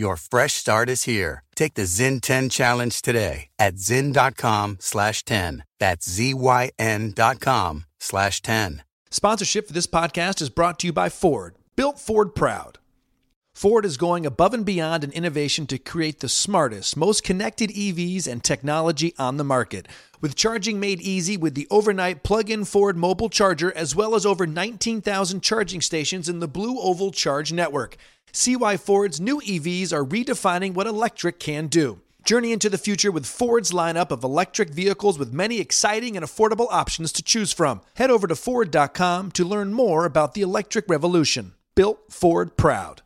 Your fresh start is here. Take the Zyn 10 challenge today at zyn.com slash 10. That's Z-Y-N dot com slash 10. Sponsorship for this podcast is brought to you by Ford, built Ford proud. Ford is going above and beyond in innovation to create the smartest, most connected EVs and technology on the market. With charging made easy with the overnight plug in Ford mobile charger, as well as over 19,000 charging stations in the Blue Oval Charge network. See why Ford's new EVs are redefining what electric can do. Journey into the future with Ford's lineup of electric vehicles with many exciting and affordable options to choose from. Head over to Ford.com to learn more about the electric revolution. Built Ford proud.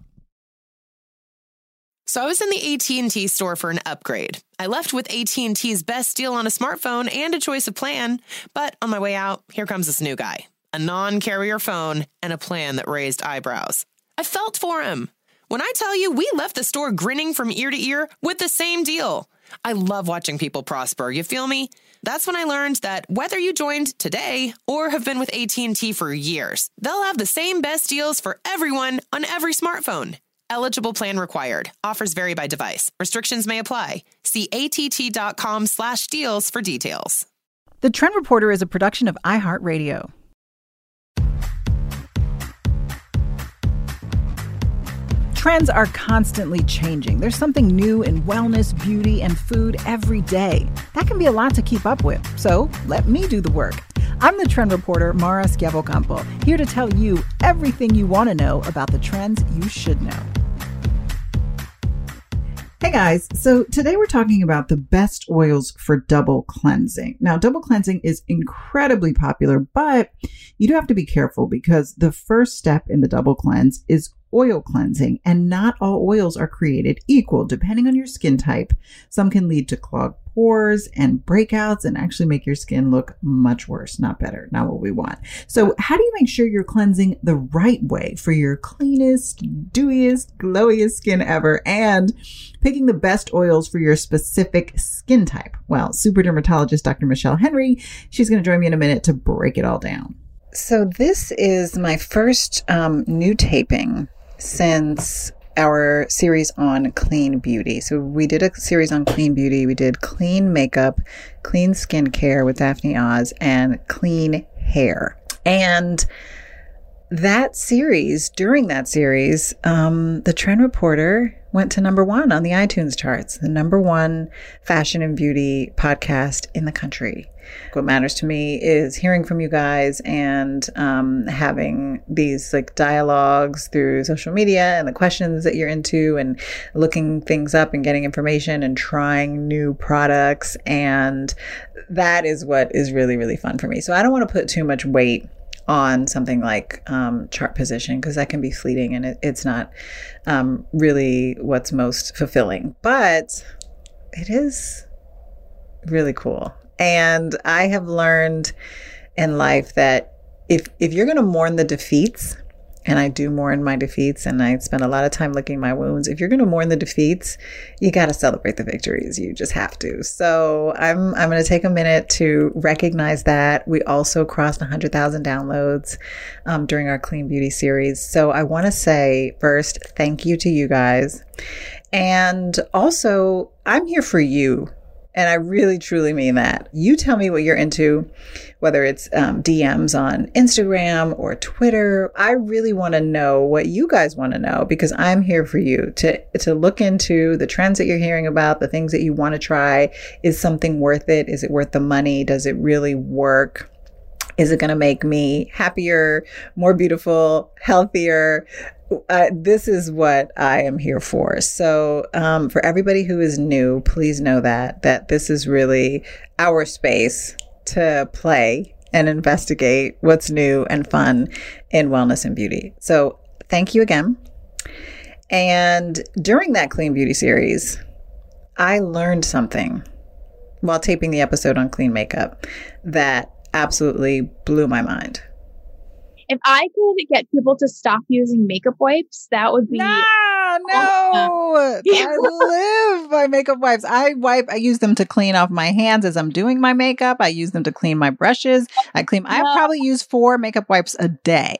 So I was in the AT&T store for an upgrade. I left with AT&T's best deal on a smartphone and a choice of plan, but on my way out, here comes this new guy. A non-carrier phone and a plan that raised eyebrows. I felt for him. When I tell you we left the store grinning from ear to ear with the same deal. I love watching people prosper. You feel me? That's when I learned that whether you joined today or have been with AT&T for years, they'll have the same best deals for everyone on every smartphone. Eligible plan required. Offers vary by device. Restrictions may apply. See att.com slash deals for details. The Trend Reporter is a production of iHeartRadio. Trends are constantly changing. There's something new in wellness, beauty, and food every day. That can be a lot to keep up with. So let me do the work. I'm the trend reporter, Mara Schiavocampo, here to tell you everything you want to know about the trends you should know. Hey guys, so today we're talking about the best oils for double cleansing. Now, double cleansing is incredibly popular, but you do have to be careful because the first step in the double cleanse is oil cleansing, and not all oils are created equal. Depending on your skin type, some can lead to clogged pores and breakouts and actually make your skin look much worse, not better, not what we want. So, how do you make sure you're cleansing the right way for your cleanest, dewiest, glowiest skin ever and picking the best oils for your specific skin type? Well, super dermatologist Dr. Michelle Henry, she's going to join me in a minute to break it all down. So, this is my first um, new taping since our series on clean beauty. So we did a series on clean beauty. We did clean makeup, clean skincare with Daphne Oz, and clean hair. And that series, during that series, um, the Trend Reporter went to number one on the iTunes charts, the number one fashion and beauty podcast in the country. What matters to me is hearing from you guys and um, having these like dialogues through social media and the questions that you're into and looking things up and getting information and trying new products. And that is what is really, really fun for me. So I don't want to put too much weight on something like um, chart position because that can be fleeting and it, it's not um, really what's most fulfilling. But it is really cool. And I have learned in life that if if you're going to mourn the defeats, and I do mourn my defeats and I spend a lot of time licking my wounds. If you're going to mourn the defeats, you got to celebrate the victories. You just have to. So I'm, I'm going to take a minute to recognize that. We also crossed 100,000 downloads um, during our Clean Beauty series. So I want to say first, thank you to you guys. And also, I'm here for you. And I really, truly mean that. You tell me what you're into, whether it's um, DMs on Instagram or Twitter. I really want to know what you guys want to know because I'm here for you to, to look into the trends that you're hearing about, the things that you want to try. Is something worth it? Is it worth the money? Does it really work? Is it going to make me happier, more beautiful, healthier? Uh, this is what I am here for. So, um, for everybody who is new, please know that that this is really our space to play and investigate what's new and fun in wellness and beauty. So, thank you again. And during that clean beauty series, I learned something while taping the episode on clean makeup that absolutely blew my mind. If I could get people to stop using makeup wipes, that would be. No, no. I live by makeup wipes. I wipe, I use them to clean off my hands as I'm doing my makeup. I use them to clean my brushes. I clean, I probably use four makeup wipes a day.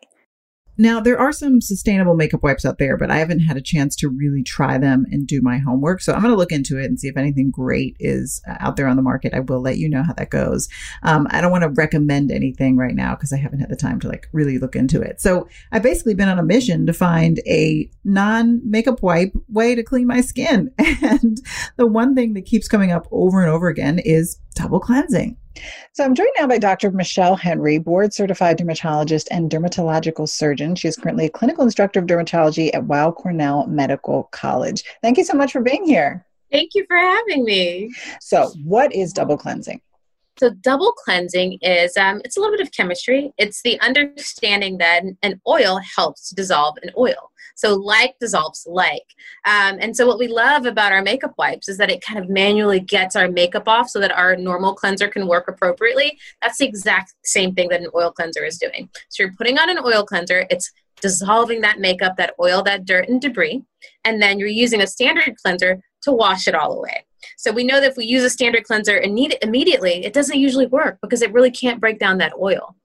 Now, there are some sustainable makeup wipes out there, but I haven't had a chance to really try them and do my homework. So I'm going to look into it and see if anything great is uh, out there on the market. I will let you know how that goes. Um, I don't want to recommend anything right now because I haven't had the time to like really look into it. So I've basically been on a mission to find a non makeup wipe way to clean my skin. And the one thing that keeps coming up over and over again is double cleansing. So I'm joined now by Dr. Michelle Henry, board certified dermatologist and dermatological surgeon. She is currently a clinical instructor of dermatology at Weill Cornell Medical College. Thank you so much for being here. Thank you for having me. So, what is double cleansing? So, double cleansing is um, it's a little bit of chemistry. It's the understanding that an oil helps dissolve an oil. So like dissolves like. Um, and so what we love about our makeup wipes is that it kind of manually gets our makeup off so that our normal cleanser can work appropriately. That's the exact same thing that an oil cleanser is doing. So you're putting on an oil cleanser, it's dissolving that makeup, that oil, that dirt and debris, and then you're using a standard cleanser to wash it all away. So we know that if we use a standard cleanser and need it immediately, it doesn't usually work because it really can't break down that oil.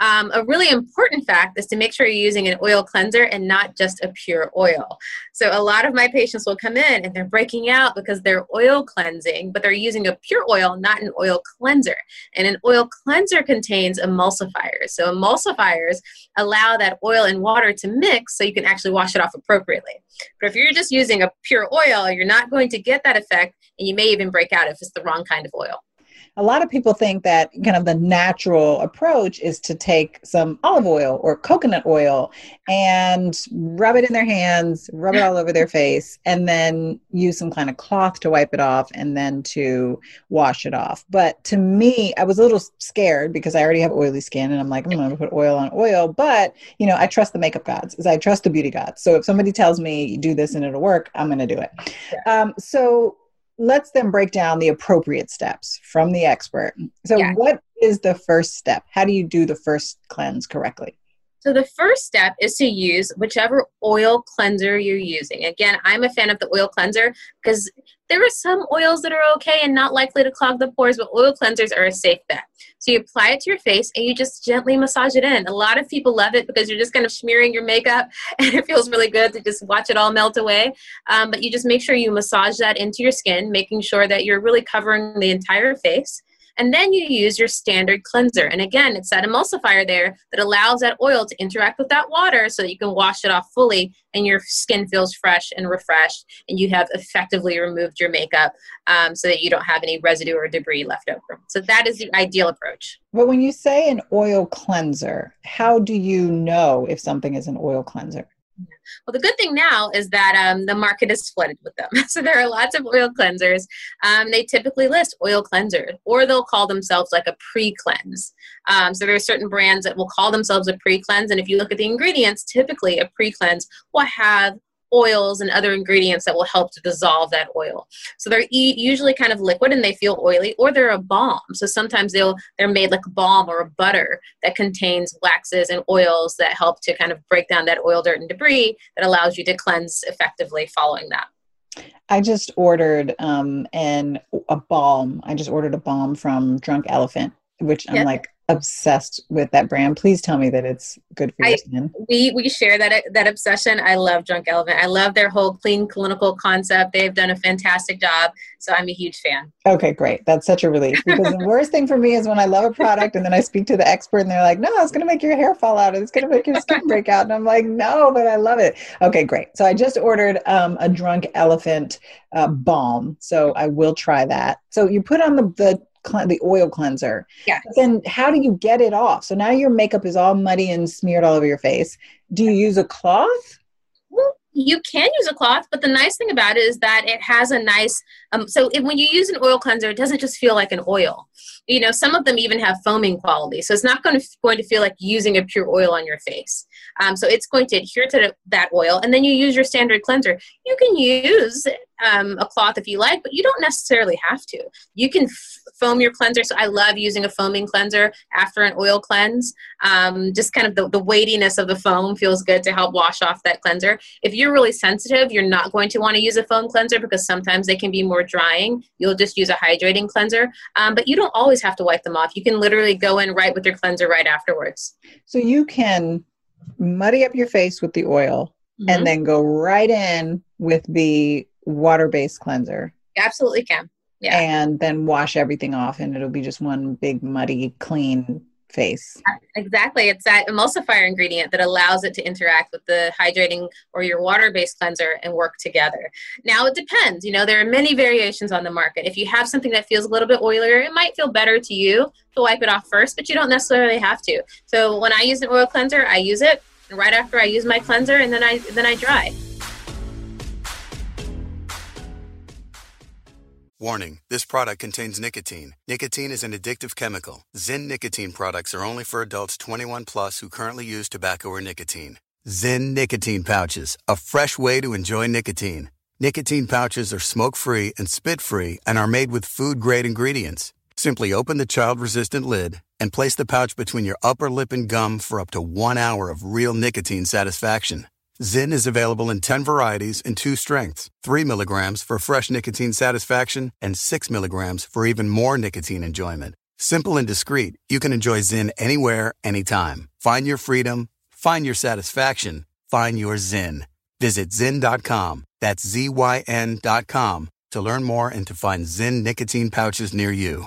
Um, a really important fact is to make sure you're using an oil cleanser and not just a pure oil. So a lot of my patients will come in and they're breaking out because they're oil cleansing, but they're using a pure oil, not an oil cleanser. And an oil cleanser contains emulsifiers. So emulsifiers allow that oil and water to mix so you can actually wash it off appropriately. But if you're just using a pure oil, you're not going to get that effect, and you may even break out if it's the wrong kind of oil a lot of people think that kind of the natural approach is to take some olive oil or coconut oil and rub it in their hands, rub it all over their face, and then use some kind of cloth to wipe it off and then to wash it off. But to me, I was a little scared because I already have oily skin and I'm like, I'm going to put oil on oil. But, you know, I trust the makeup gods, as I trust the beauty gods. So if somebody tells me do this and it'll work, I'm going to do it. Um, so let's then break down the appropriate steps from the expert. So, yeah. what is the first step? How do you do the first cleanse correctly? So, the first step is to use whichever oil cleanser you're using. Again, I'm a fan of the oil cleanser because there are some oils that are okay and not likely to clog the pores, but oil cleansers are a safe bet. So you apply it to your face and you just gently massage it in. A lot of people love it because you're just kind of smearing your makeup and it feels really good to just watch it all melt away. Um, but you just make sure you massage that into your skin, making sure that you're really covering the entire face. And then you use your standard cleanser. And again, it's that emulsifier there that allows that oil to interact with that water so that you can wash it off fully and your skin feels fresh and refreshed and you have effectively removed your makeup um, so that you don't have any residue or debris left over. So that is the ideal approach. But when you say an oil cleanser, how do you know if something is an oil cleanser? Well, the good thing now is that um, the market is flooded with them. so there are lots of oil cleansers. Um, they typically list oil cleanser, or they'll call themselves like a pre cleanse. Um, so there are certain brands that will call themselves a pre cleanse. And if you look at the ingredients, typically a pre cleanse will have oils and other ingredients that will help to dissolve that oil. So they're usually kind of liquid and they feel oily, or they're a balm. So sometimes they'll they're made like a balm or a butter that contains waxes and oils that help to kind of break down that oil, dirt, and debris that allows you to cleanse effectively following that. I just ordered um an a balm. I just ordered a balm from Drunk Elephant, which I'm like obsessed with that brand. Please tell me that it's good for your skin. We we share that that obsession. I love Drunk Elephant. I love their whole clean clinical concept. They've done a fantastic job. So I'm a huge fan. Okay, great. That's such a relief because the worst thing for me is when I love a product and then I speak to the expert and they're like, "No, it's going to make your hair fall out. It's going to make your skin break out." And I'm like, "No, but I love it." Okay, great. So I just ordered um, a Drunk Elephant uh, balm, so I will try that. So you put on the the the oil cleanser. Yeah. Then how do you get it off? So now your makeup is all muddy and smeared all over your face. Do you use a cloth? Well, you can use a cloth, but the nice thing about it is that it has a nice. Um, so if, when you use an oil cleanser, it doesn't just feel like an oil. You know, some of them even have foaming quality, so it's not going to going to feel like using a pure oil on your face. Um, so it's going to adhere to that oil, and then you use your standard cleanser. You can use um, a cloth if you like, but you don't necessarily have to. You can f- foam your cleanser. So I love using a foaming cleanser after an oil cleanse. Um, just kind of the, the weightiness of the foam feels good to help wash off that cleanser. If you're really sensitive, you're not going to want to use a foam cleanser because sometimes they can be more drying. You'll just use a hydrating cleanser. Um, but you don't always have to wipe them off. You can literally go in right with your cleanser right afterwards. So you can muddy up your face with the oil mm-hmm. and then go right in with the water based cleanser. You absolutely can. Yeah. And then wash everything off, and it'll be just one big, muddy, clean face. Exactly. It's that emulsifier ingredient that allows it to interact with the hydrating or your water based cleanser and work together. Now, it depends. You know, there are many variations on the market. If you have something that feels a little bit oilier, it might feel better to you to wipe it off first, but you don't necessarily have to. So, when I use an oil cleanser, I use it right after I use my cleanser and then I then I dry. Warning this product contains nicotine. Nicotine is an addictive chemical. Zyn nicotine products are only for adults 21 plus who currently use tobacco or nicotine. Zyn nicotine pouches, a fresh way to enjoy nicotine. Nicotine pouches are smoke free and spit free and are made with food grade ingredients. Simply open the child resistant lid and place the pouch between your upper lip and gum for up to one hour of real nicotine satisfaction. Zyn is available in 10 varieties and two strengths 3 milligrams for fresh nicotine satisfaction, and 6 milligrams for even more nicotine enjoyment. Simple and discreet, you can enjoy Zyn anywhere, anytime. Find your freedom, find your satisfaction, find your Zyn. Visit Zyn.com, that's Z Y N.com, to learn more and to find Zyn nicotine pouches near you.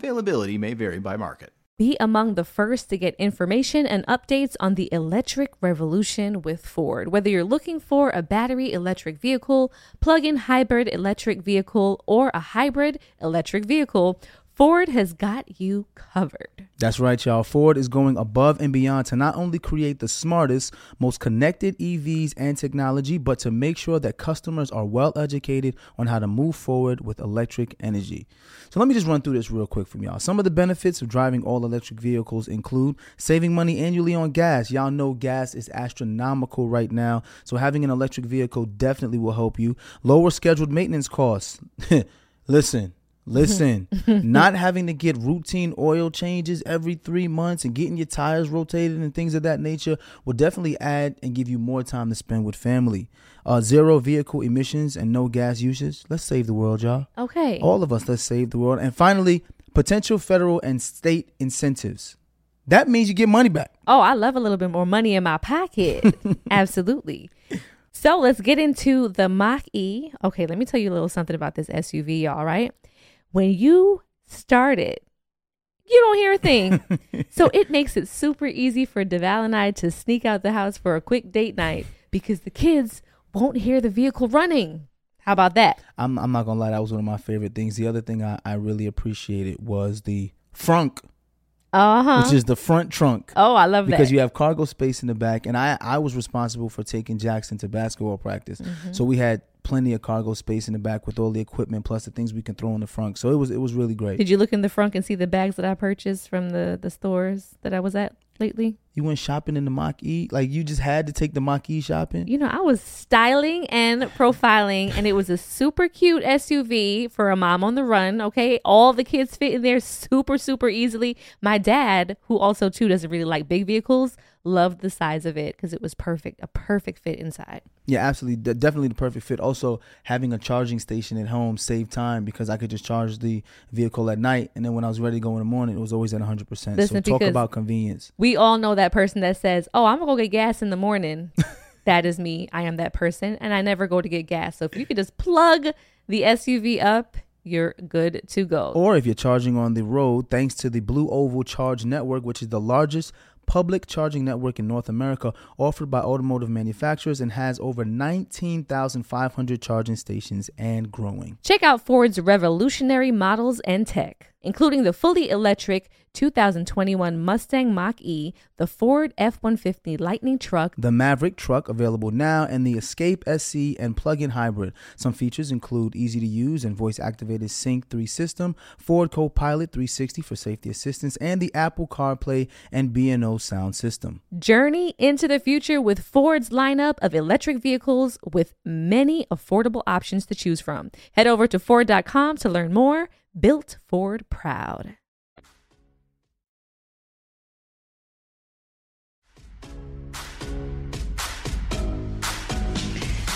Availability may vary by market. Be among the first to get information and updates on the electric revolution with Ford. Whether you're looking for a battery electric vehicle, plug in hybrid electric vehicle, or a hybrid electric vehicle, Ford has got you covered. That's right, y'all. Ford is going above and beyond to not only create the smartest, most connected EVs and technology, but to make sure that customers are well educated on how to move forward with electric energy. So let me just run through this real quick from y'all. Some of the benefits of driving all electric vehicles include saving money annually on gas. Y'all know gas is astronomical right now, so having an electric vehicle definitely will help you. Lower scheduled maintenance costs. Listen, Listen, not having to get routine oil changes every three months and getting your tires rotated and things of that nature will definitely add and give you more time to spend with family. Uh, zero vehicle emissions and no gas usage. Let's save the world, y'all. Okay. All of us, let's save the world. And finally, potential federal and state incentives. That means you get money back. Oh, I love a little bit more money in my pocket. Absolutely. So let's get into the Mach E. Okay, let me tell you a little something about this SUV, y'all, right? When you start it, you don't hear a thing. so it makes it super easy for Deval and I to sneak out the house for a quick date night because the kids won't hear the vehicle running. How about that? I'm, I'm not gonna lie, that was one of my favorite things. The other thing I, I really appreciated was the frunk. Uh-huh. Which is the front trunk. Oh, I love because that. Because you have cargo space in the back. And I, I was responsible for taking Jackson to basketball practice. Mm-hmm. So we had plenty of cargo space in the back with all the equipment plus the things we can throw in the front. So it was it was really great. Did you look in the front and see the bags that I purchased from the the stores that I was at lately? You went shopping in the Mach E? Like you just had to take the Mach E shopping? You know, I was styling and profiling and it was a super cute SUV for a mom on the run, okay? All the kids fit in there super super easily. My dad, who also too doesn't really like big vehicles, loved the size of it because it was perfect, a perfect fit inside. Yeah, absolutely. De- definitely the perfect fit. Also, having a charging station at home saved time because I could just charge the vehicle at night. And then when I was ready to go in the morning, it was always at 100%. Listen, so talk about convenience. We all know that person that says, Oh, I'm going to go get gas in the morning. that is me. I am that person. And I never go to get gas. So if you could just plug the SUV up, you're good to go. Or if you're charging on the road, thanks to the Blue Oval Charge Network, which is the largest public charging network in North America offered by automotive manufacturers and has over 19,500 charging stations and growing. Check out Ford's revolutionary models and tech, including the fully electric 2021 Mustang Mach E, the Ford F 150 Lightning truck, the Maverick truck available now, and the Escape SE and plug in hybrid. Some features include easy to use and voice activated Sync 3 system, Ford Copilot 360 for safety assistance, and the Apple CarPlay and B&O sound system. Journey into the future with Ford's lineup of electric vehicles with many affordable options to choose from. Head over to Ford.com to learn more. Built Ford Proud.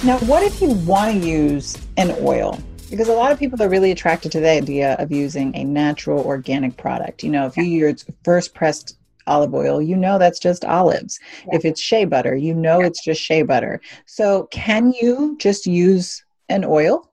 Now, what if you want to use an oil? Because a lot of people are really attracted to the idea of using a natural organic product. You know, if you use first pressed olive oil, you know that's just olives. Yeah. If it's shea butter, you know yeah. it's just shea butter. So, can you just use an oil?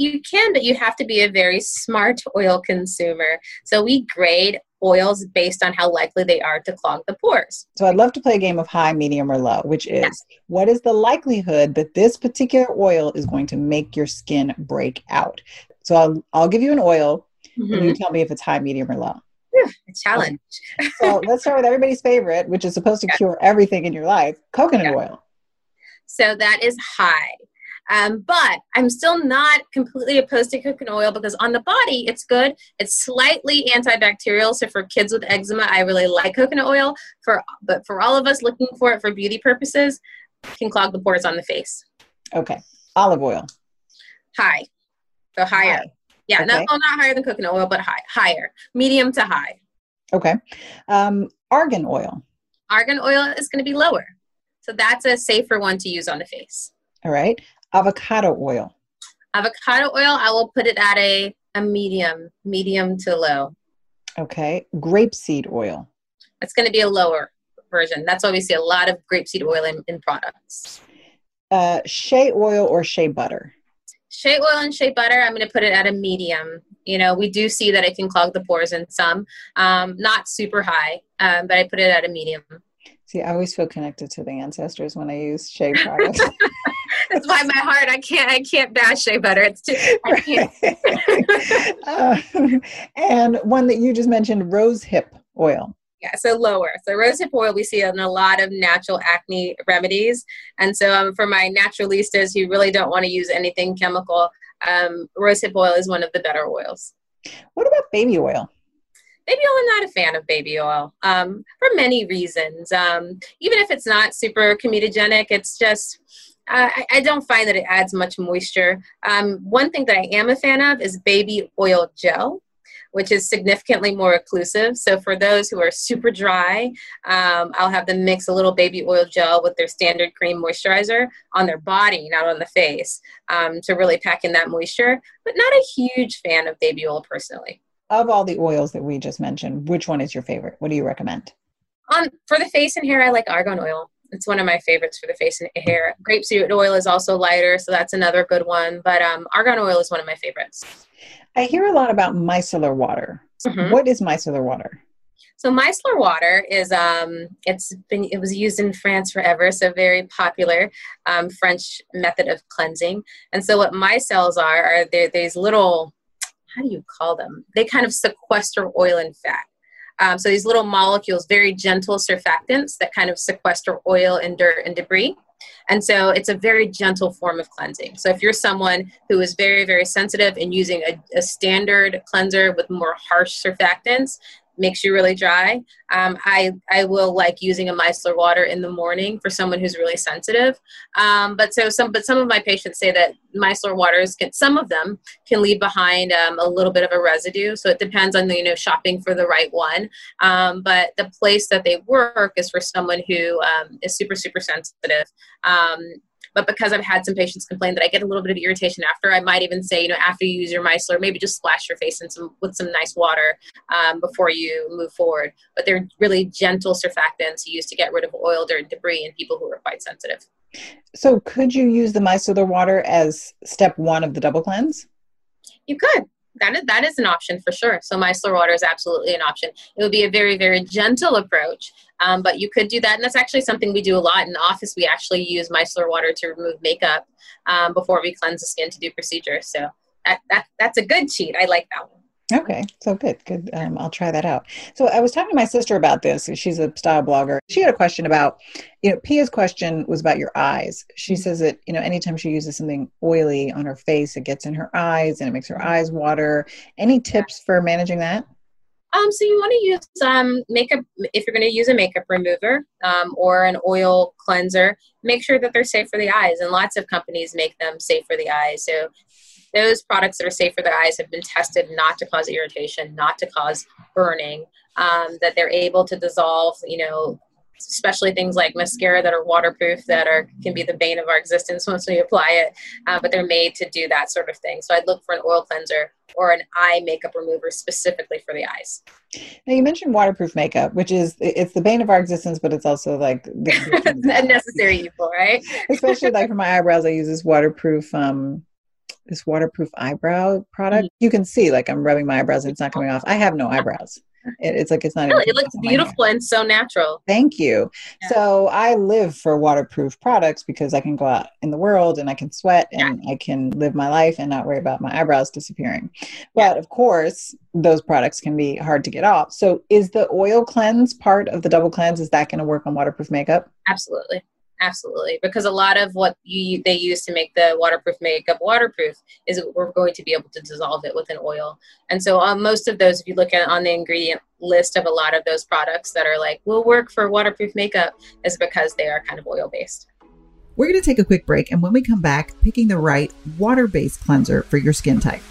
You can, but you have to be a very smart oil consumer. So, we grade oils based on how likely they are to clog the pores. So I'd love to play a game of high, medium, or low, which is yes. what is the likelihood that this particular oil is going to make your skin break out? So I'll, I'll give you an oil mm-hmm. and you mm-hmm. tell me if it's high, medium, or low. a challenge. so let's start with everybody's favorite, which is supposed to cure everything in your life coconut oil. So that is high. Um, but I'm still not completely opposed to coconut oil because on the body it's good. It's slightly antibacterial. So for kids with eczema, I really like coconut oil. For but for all of us looking for it for beauty purposes, can clog the pores on the face. Okay. Olive oil. High. So higher. High. Yeah, okay. not, well, not higher than coconut oil, but high. Higher. Medium to high. Okay. Um, argan oil. Argan oil is going to be lower. So that's a safer one to use on the face. All right avocado oil? Avocado oil, I will put it at a, a medium, medium to low. Okay. Grapeseed oil. It's going to be a lower version. That's why we see a lot of grapeseed oil in, in products. Uh, shea oil or shea butter? Shea oil and shea butter, I'm going to put it at a medium. You know, we do see that it can clog the pores in some, um, not super high, um, but I put it at a medium. See, I always feel connected to the ancestors when I use shea products. That's why my heart. I can't. I can't bash shea butter. It's too. I can't. uh, and one that you just mentioned, rose hip oil. Yeah, so lower. So rose hip oil we see in a lot of natural acne remedies, and so um, for my naturalistas who really don't want to use anything chemical, um, rose hip oil is one of the better oils. What about baby oil? baby oil, I'm not a fan of baby oil um, for many reasons. Um, even if it's not super comedogenic, it's just uh, I, I, don't find that it adds much moisture. Um, one thing that I am a fan of is baby oil gel, which is significantly more occlusive. So for those who are super dry, um, I'll have them mix a little baby oil gel with their standard cream moisturizer on their body, not on the face, um, to really pack in that moisture. But not a huge fan of baby oil personally. Of all the oils that we just mentioned, which one is your favorite? What do you recommend? On for the face and hair, I like argan oil. It's one of my favorites for the face and hair. Grapeseed oil is also lighter, so that's another good one. But um, argan oil is one of my favorites. I hear a lot about micellar water. Mm-hmm. What is micellar water? So micellar water is um, it's been it was used in France forever, so very popular um, French method of cleansing. And so what micelles are are these little how do you call them? They kind of sequester oil and fat. Um, so these little molecules, very gentle surfactants that kind of sequester oil and dirt and debris. And so it's a very gentle form of cleansing. So if you're someone who is very, very sensitive and using a, a standard cleanser with more harsh surfactants, makes you really dry. Um, I I will like using a micellar water in the morning for someone who's really sensitive. Um, but so some but some of my patients say that micellar waters can some of them can leave behind um, a little bit of a residue. So it depends on the you know shopping for the right one. Um, but the place that they work is for someone who um, is super super sensitive. But because I've had some patients complain that I get a little bit of irritation after, I might even say, you know, after you use your micellar, maybe just splash your face in some with some nice water um, before you move forward. But they're really gentle surfactants used to get rid of oil, dirt, and debris in people who are quite sensitive. So, could you use the micellar water as step one of the double cleanse? You could. That is that is an option for sure. So micellar water is absolutely an option. It would be a very very gentle approach, um, but you could do that, and that's actually something we do a lot in the office. We actually use micellar water to remove makeup um, before we cleanse the skin to do procedures. So that, that that's a good cheat. I like that one. Okay, so good, good. Um, I'll try that out. So I was talking to my sister about this. She's a style blogger. She had a question about, you know, Pia's question was about your eyes. She says that you know anytime she uses something oily on her face, it gets in her eyes and it makes her eyes water. Any tips for managing that? Um, so you want to use um, makeup if you're going to use a makeup remover um, or an oil cleanser. Make sure that they're safe for the eyes, and lots of companies make them safe for the eyes. So those products that are safe for the eyes have been tested not to cause irritation, not to cause burning, um, that they're able to dissolve, you know, especially things like mascara that are waterproof that are can be the bane of our existence once we apply it uh, but they're made to do that sort of thing. So i'd look for an oil cleanser or an eye makeup remover specifically for the eyes. Now you mentioned waterproof makeup which is it's the bane of our existence but it's also like a necessary evil right? Especially like for my eyebrows i use this waterproof um this waterproof eyebrow product. Mm-hmm. You can see like I'm rubbing my eyebrows and it's not coming off. I have no eyebrows. It, it's like it's not. Really, it looks beautiful and so natural. Thank you. Yeah. So I live for waterproof products because I can go out in the world and I can sweat and yeah. I can live my life and not worry about my eyebrows disappearing. But yeah. of course, those products can be hard to get off. So is the oil cleanse part of the double cleanse? Is that going to work on waterproof makeup? Absolutely absolutely because a lot of what you they use to make the waterproof makeup waterproof is we're going to be able to dissolve it with an oil. And so on most of those if you look at on the ingredient list of a lot of those products that are like will work for waterproof makeup is because they are kind of oil based we're going to take a quick break and when we come back picking the right water-based cleanser for your skin type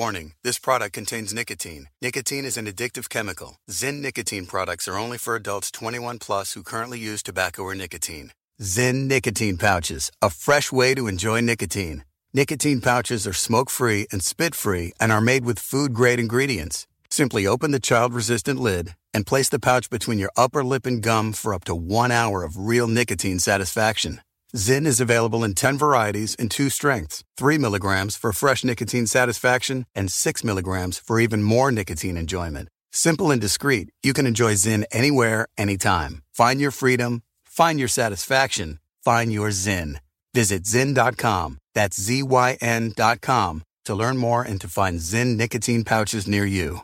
Warning this product contains nicotine. Nicotine is an addictive chemical. Zyn nicotine products are only for adults 21 plus who currently use tobacco or nicotine. Zyn nicotine pouches, a fresh way to enjoy nicotine. Nicotine pouches are smoke free and spit free and are made with food grade ingredients. Simply open the child resistant lid and place the pouch between your upper lip and gum for up to one hour of real nicotine satisfaction. Zyn is available in 10 varieties and two strengths 3 milligrams for fresh nicotine satisfaction, and 6 milligrams for even more nicotine enjoyment. Simple and discreet, you can enjoy Zyn anywhere, anytime. Find your freedom, find your satisfaction, find your Zyn. Visit Zyn.com, that's Z Y N.com, to learn more and to find Zyn nicotine pouches near you.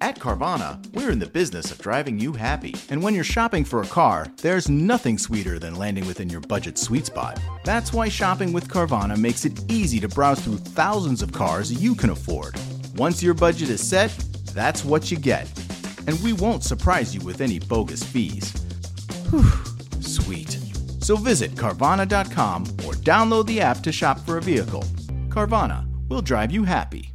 At Carvana, we're in the business of driving you happy. And when you're shopping for a car, there's nothing sweeter than landing within your budget sweet spot. That's why shopping with Carvana makes it easy to browse through thousands of cars you can afford. Once your budget is set, that's what you get. And we won't surprise you with any bogus fees. Whew, sweet. So visit Carvana.com or download the app to shop for a vehicle. Carvana, will drive you happy.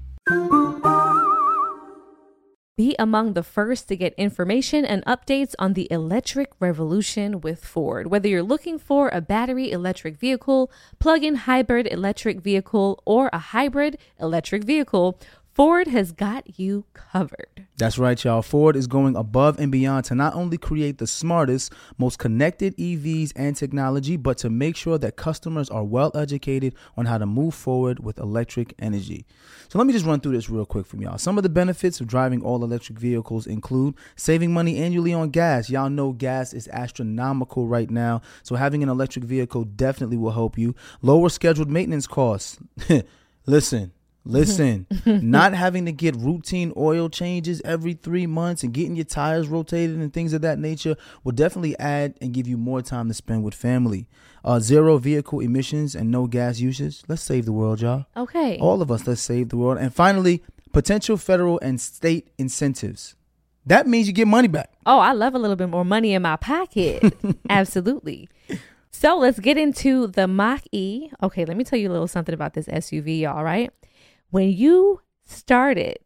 Be among the first to get information and updates on the electric revolution with Ford. Whether you're looking for a battery electric vehicle, plug in hybrid electric vehicle, or a hybrid electric vehicle, Ford has got you covered. That's right, y'all. Ford is going above and beyond to not only create the smartest, most connected EVs and technology, but to make sure that customers are well educated on how to move forward with electric energy. So let me just run through this real quick from y'all. Some of the benefits of driving all electric vehicles include saving money annually on gas. Y'all know gas is astronomical right now, so having an electric vehicle definitely will help you. Lower scheduled maintenance costs. Listen, Listen, not having to get routine oil changes every three months and getting your tires rotated and things of that nature will definitely add and give you more time to spend with family. Uh, zero vehicle emissions and no gas uses. Let's save the world, y'all. Okay. All of us, let's save the world. And finally, potential federal and state incentives. That means you get money back. Oh, I love a little bit more money in my pocket. Absolutely. So let's get into the Mach E. Okay, let me tell you a little something about this SUV, y'all, right? When you start it,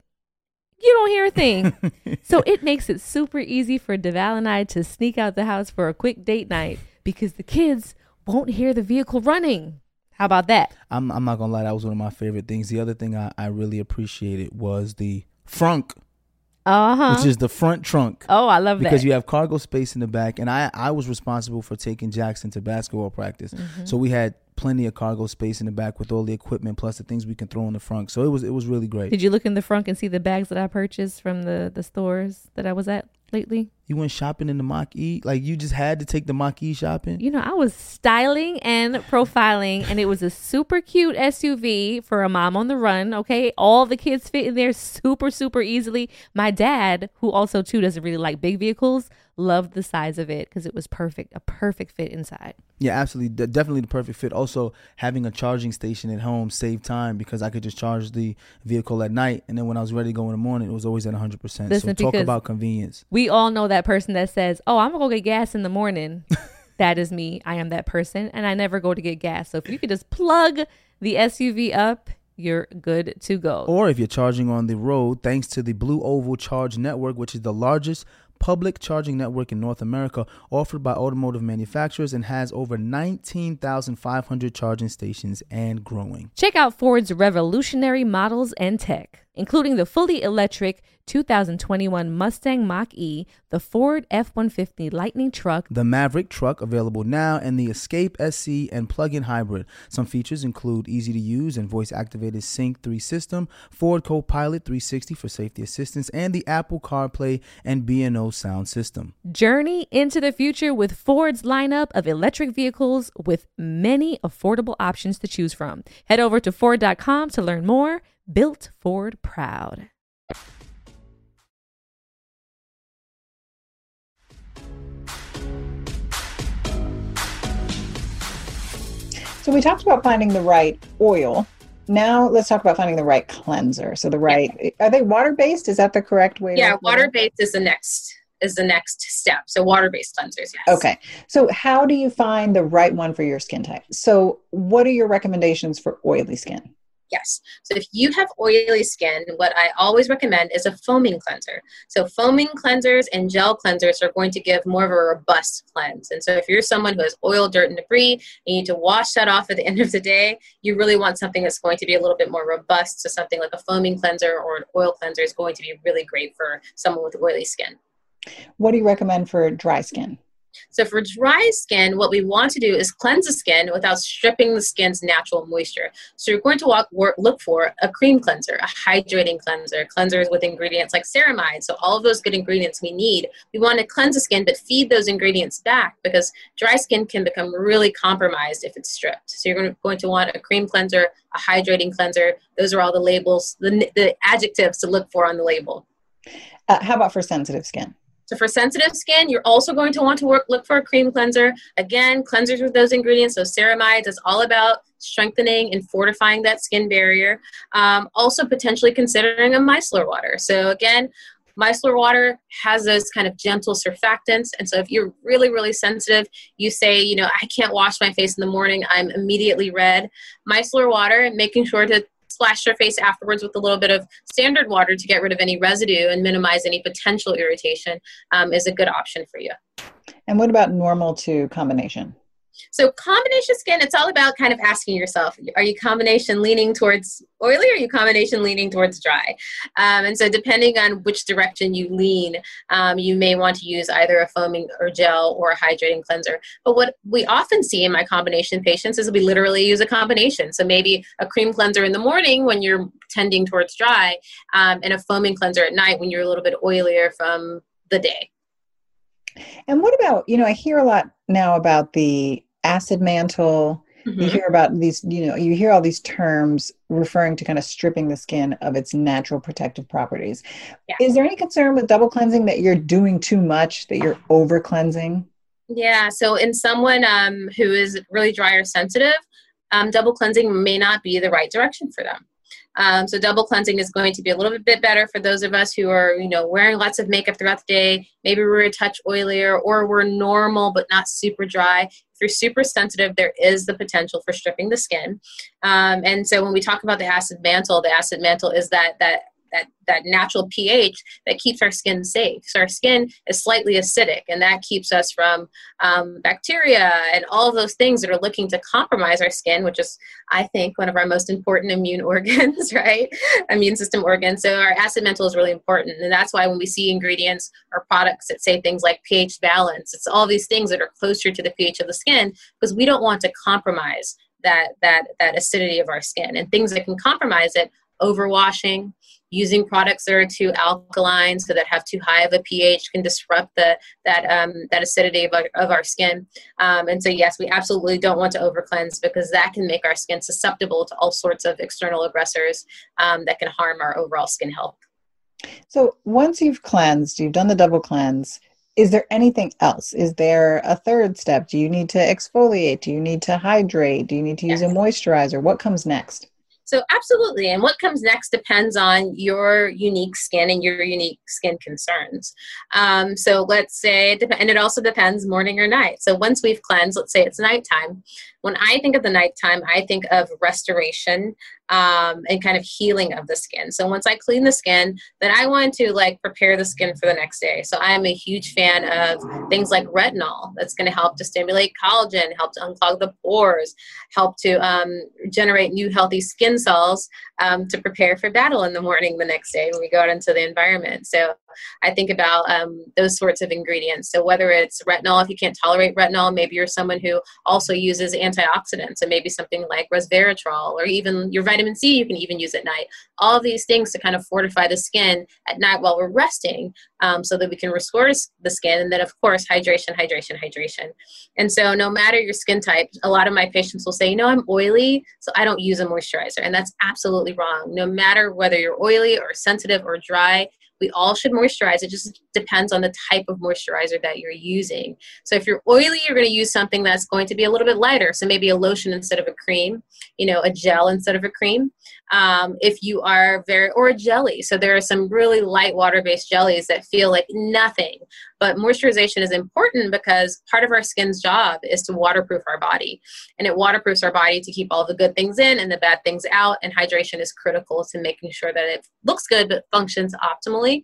you don't hear a thing. so it makes it super easy for Deval and I to sneak out the house for a quick date night because the kids won't hear the vehicle running. How about that? I'm, I'm not gonna lie, that was one of my favorite things. The other thing I, I really appreciated was the frunk Uh huh. which is the front trunk. Oh, I love because that. Because you have cargo space in the back and I I was responsible for taking Jackson to basketball practice. Mm-hmm. So we had plenty of cargo space in the back with all the equipment plus the things we can throw in the front. So it was it was really great. Did you look in the front and see the bags that I purchased from the the stores that I was at lately? You went shopping in the Mach E? Like you just had to take the Mach E shopping? You know, I was styling and profiling, and it was a super cute SUV for a mom on the run. Okay, all the kids fit in there super, super easily. My dad, who also too doesn't really like big vehicles, loved the size of it because it was perfect, a perfect fit inside. Yeah, absolutely. De- definitely the perfect fit. Also, having a charging station at home saved time because I could just charge the vehicle at night. And then when I was ready to go in the morning, it was always at 100%. so Listen, talk about convenience. We all know that person that says, "Oh, I'm gonna go get gas in the morning." that is me. I am that person, and I never go to get gas. So if you could just plug the SUV up, you're good to go. Or if you're charging on the road, thanks to the Blue Oval Charge Network, which is the largest public charging network in North America, offered by automotive manufacturers and has over 19,500 charging stations and growing. Check out Ford's revolutionary models and tech, including the fully electric 2021 Mustang Mach E, the Ford F 150 Lightning truck, The Maverick truck available now and the Escape SE and plug-in hybrid. Some features include easy to use and voice activated Sync 3 system, Ford Copilot 360 for safety assistance and the Apple CarPlay and B&O sound system. Journey into the future with Ford's lineup of electric vehicles with many affordable options to choose from. Head over to Ford.com to learn more. Built Ford Proud. So we talked about finding the right oil. Now let's talk about finding the right cleanser. So the right are they water based? Is that the correct way? Yeah, water based is the next is the next step. So water based cleansers, yes. Okay. So how do you find the right one for your skin type? So what are your recommendations for oily skin? Yes. So if you have oily skin, what I always recommend is a foaming cleanser. So foaming cleansers and gel cleansers are going to give more of a robust cleanse. And so if you're someone who has oil, dirt, and debris, you need to wash that off at the end of the day. You really want something that's going to be a little bit more robust. So something like a foaming cleanser or an oil cleanser is going to be really great for someone with oily skin. What do you recommend for dry skin? So for dry skin, what we want to do is cleanse the skin without stripping the skin's natural moisture. So you're going to walk, work, look for a cream cleanser, a hydrating cleanser, cleansers with ingredients like ceramide. So all of those good ingredients we need. We want to cleanse the skin, but feed those ingredients back because dry skin can become really compromised if it's stripped. So you're going to, want a cream cleanser, a hydrating cleanser. Those are all the labels, the, the adjectives to look for on the label. Uh, how about for sensitive skin? So for sensitive skin, you're also going to want to work, look for a cream cleanser. Again, cleansers with those ingredients. So ceramides is all about strengthening and fortifying that skin barrier. Um, also potentially considering a micellar water. So again, micellar water has those kind of gentle surfactants. And so if you're really, really sensitive, you say, you know, I can't wash my face in the morning, I'm immediately red. Micellar water, making sure to splash your face afterwards with a little bit of standard water to get rid of any residue and minimize any potential irritation um, is a good option for you. And what about normal to combination? So combination skin, it's all about kind of asking yourself, are you combination leaning towards oily or are you combination leaning towards dry? Um, and so depending on which direction you lean, um, you may want to use either a foaming or gel or a hydrating cleanser. But what we often see in my combination patients is we literally use a combination. So maybe a cream cleanser in the morning when you're tending towards dry um, and a foaming cleanser at night when you're a little bit oilier from the day. And what about, you know, I hear a lot now about the acid mantle. You Mhm. hear about these, you know, you hear all these terms referring to kind of stripping the skin of its natural protective properties. Yeah. Is there any concern with double cleansing that you're doing too much, that you're over cleansing? Yeah, so in someone um, who is really dry or sensitive, um, double cleansing may not be the right direction for them. Um, so double cleansing is going to be a little bit better for those of us who are, you know, wearing lots of makeup throughout the day. Maybe we're a touch oilier, or we're normal but not super dry. If you're super sensitive, there is the potential for stripping the skin. Um, and so when we talk about the acid mantle, the acid mantle is that that that that natural pH that keeps our skin safe. So our skin is slightly acidic, and that keeps us from um, bacteria and all those things that are looking to compromise our skin, which is, I think, one of our most important immune organs, right? Immune system organs. So our acid mantle is really important, and that's why when we see ingredients or products that say things like pH balance, it's all these things that are closer to the pH of the skin because we don't want to compromise that that that acidity of our skin and things that can compromise it overwashing using products that are too alkaline so that have too high of a ph can disrupt the that um, that acidity of our, of our skin um, and so yes we absolutely don't want to over cleanse because that can make our skin susceptible to all sorts of external aggressors um, that can harm our overall skin health so once you've cleansed you've done the double cleanse is there anything else? Is there a third step? Do you need to exfoliate? Do you need to hydrate? Do you need to use yes. a moisturizer? What comes next? So, absolutely. And what comes next depends on your unique skin and your unique skin concerns. Um, so, let's say, and it also depends morning or night. So, once we've cleansed, let's say it's nighttime, when I think of the nighttime, I think of restoration um, and kind of healing of the skin. So once I clean the skin, then I want to like prepare the skin for the next day. So I am a huge fan of things like retinol that's going to help to stimulate collagen, help to unclog the pores, help to um, generate new healthy skin cells um, to prepare for battle in the morning the next day when we go out into the environment. So I think about um, those sorts of ingredients. So whether it's retinol, if you can't tolerate retinol, maybe you're someone who also uses antioxidants, and maybe something like resveratrol, or even your vitamin C you can even use at night. All these things to kind of fortify the skin at night while we're resting, um, so that we can restore the skin. And then of course hydration, hydration, hydration. And so no matter your skin type, a lot of my patients will say, you know, I'm oily, so I don't use a moisturizer, and that's absolutely wrong. No matter whether you're oily or sensitive or dry, we all should moisturize. It just depends on the type of moisturizer that you're using. So if you're oily, you're going to use something that's going to be a little bit lighter. So maybe a lotion instead of a cream, you know, a gel instead of a cream. Um, if you are very, or a jelly. So there are some really light water based jellies that feel like nothing. But moisturization is important because part of our skin's job is to waterproof our body. And it waterproofs our body to keep all the good things in and the bad things out. And hydration is critical to making sure that it looks good but functions optimally.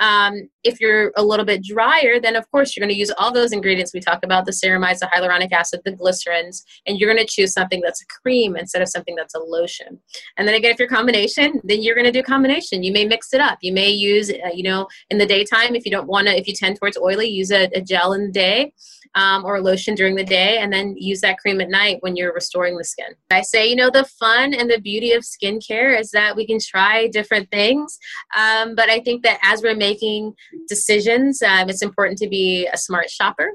Um, if you're a little bit drier, then of course you're going to use all those ingredients we talk about the ceramides, the hyaluronic acid, the glycerins, and you're going to choose something that's a cream instead of something that's a lotion. And then again, if you're combination, then you're going to do combination. You may mix it up. You may use, uh, you know, in the daytime, if you don't want to, if you tend towards oily, use a, a gel in the day um, or lotion during the day, and then use that cream at night when you're restoring the skin. I say, you know, the fun and the beauty of skincare is that we can try different things. Um, but I think that as we're making decisions, um, it's important to be a smart shopper,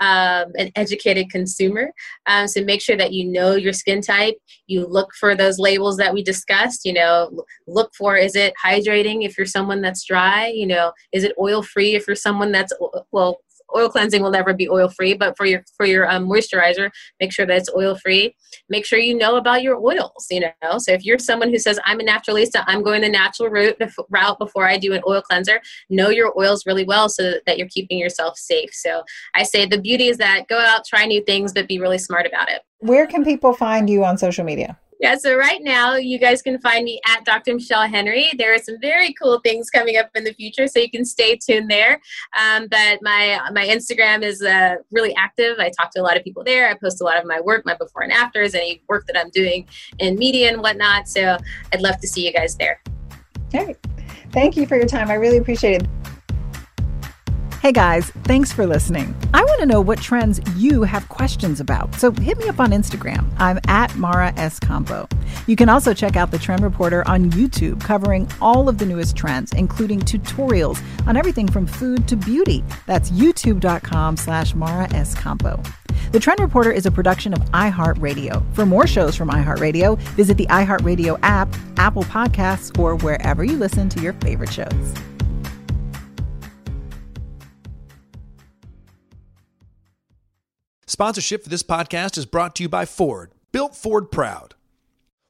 um, an educated consumer. Um, so make sure that you know your skin type. You look for those labels that we discussed. You know, look for is it hydrating if you're someone that's dry? You know, is it oil free if you're someone that's well oil cleansing will never be oil free but for your for your um, moisturizer make sure that it's oil free make sure you know about your oils you know? So if you're someone who says i'm a naturalista i'm going the natural route route before i do an oil cleanser know your oils really well so that you're keeping yourself safe. So i say the beauty is that go out try new things but be really smart about it. Where can people find you on social media yeah, so right now you guys can find me at Dr. Michelle Henry. There are some very cool things coming up in the future, so you can stay tuned there. Um, but my my Instagram is uh, really active. I talk to a lot of people there. I post a lot of my work, my before and afters, any work that I'm doing in media and whatnot. So I'd love to see you guys there. All right. Thank you for your time. I really appreciate it. Hey guys, thanks for listening. I want to know what trends you have questions about, so hit me up on Instagram. I'm at Mara Schiavocampo. You can also check out the Trend Reporter on YouTube, covering all of the newest trends, including tutorials on everything from food to beauty. That's youtube.com slash Mara Schiavocampo. The Trend Reporter is a production of iHeartRadio. For more shows from iHeartRadio, visit the iHeartRadio app, Apple Podcasts, or wherever you listen to your favorite shows. Sponsorship for this podcast is brought to you by Ford, built Ford proud.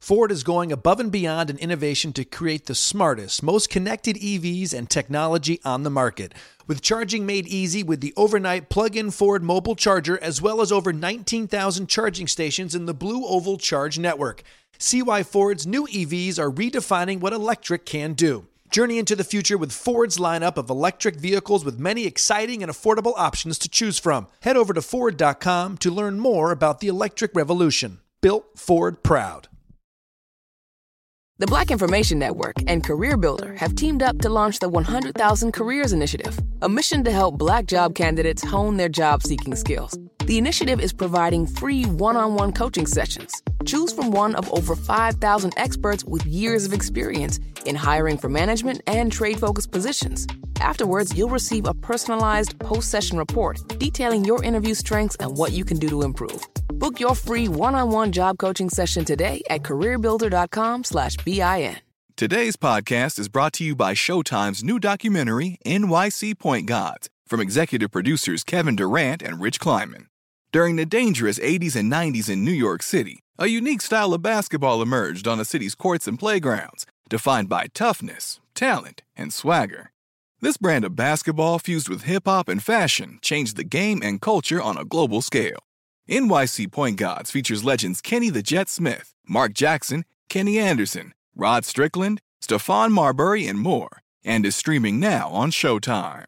Ford is going above and beyond in innovation to create the smartest, most connected EVs and technology on the market. With charging made easy with the overnight plug in Ford mobile charger, as well as over 19,000 charging stations in the Blue Oval Charge network. See why Ford's new EVs are redefining what electric can do. Journey into the future with Ford's lineup of electric vehicles with many exciting and affordable options to choose from. Head over to Ford.com to learn more about the electric revolution. Built Ford Proud. The Black Information Network and CareerBuilder have teamed up to launch the 100,000 Careers Initiative, a mission to help Black job candidates hone their job seeking skills. The initiative is providing free one on one coaching sessions. Choose from one of over 5,000 experts with years of experience in hiring for management and trade focused positions. Afterwards, you'll receive a personalized post session report detailing your interview strengths and what you can do to improve. Book your free one on one job coaching session today at careerbuilder.com slash BIN. Today's podcast is brought to you by Showtime's new documentary, NYC Point Gods, from executive producers Kevin Durant and Rich Kleiman. During the dangerous 80s and 90s in New York City, a unique style of basketball emerged on the city's courts and playgrounds, defined by toughness, talent, and swagger. This brand of basketball fused with hip hop and fashion changed the game and culture on a global scale. NYC Point Gods features legends Kenny the Jet Smith, Mark Jackson, Kenny Anderson, Rod Strickland, Stephon Marbury, and more, and is streaming now on Showtime.